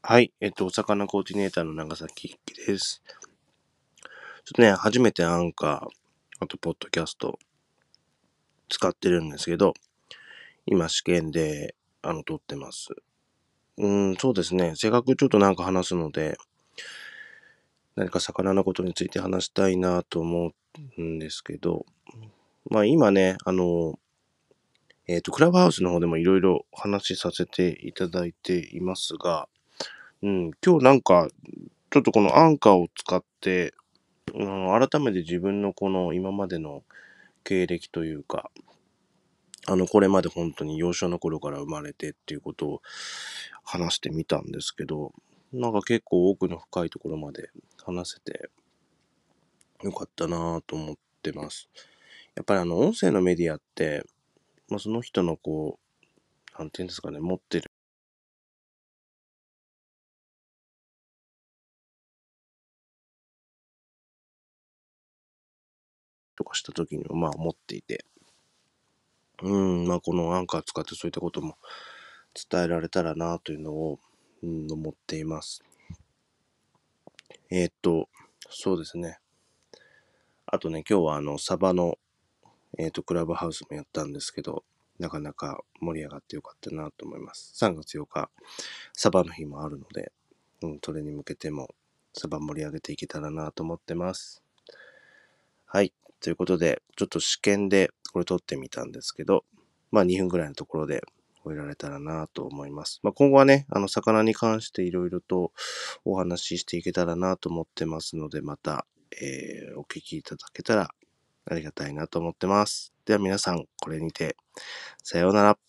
はい。えっと、お魚コーディネーターの長崎一樹です。ちょっとね、初めてアンカー、あと、ポッドキャスト、使ってるんですけど、今、試験で、あの、撮ってます。うん、そうですね。せっかくちょっとなんか話すので、何か魚のことについて話したいなと思うんですけど、まあ今ね、あの、えっ、と、クラブハウスの方でもいろいろ話しさせていただいていますが、うん、今日なんか、ちょっとこのアンカーを使って、うん、改めて自分のこの今までの経歴というか、あの、これまで本当に幼少の頃から生まれてっていうことを話してみたんですけど、なんか結構奥の深いところまで話せてよかったなぁと思ってます。やっぱりあの、音声のメディアって、まあ、その人のこう、なんていうんですかね、持ってるとかした時にもまあ思っていて、うん、まあこのアンカー使ってそういったことも伝えられたらなというのを、うん、思っています。えーっと、そうですね。あとね、今日はあの、サバの、えーっと、クラブハウスもやったんですけど、なかなか盛り上がってよかったなと思います。3月8日、サバの日もあるので、うん、それに向けても、サバ盛り上げていけたらなと思ってます。はい。ということで、ちょっと試験でこれ撮ってみたんですけど、まあ2分ぐらいのところで終えられたらなと思います。まあ今後はね、あの、魚に関していろいろとお話ししていけたらなと思ってますので、また、えーお聞きいただけたらありがたいなと思ってます。では皆さん、これにて、さようなら。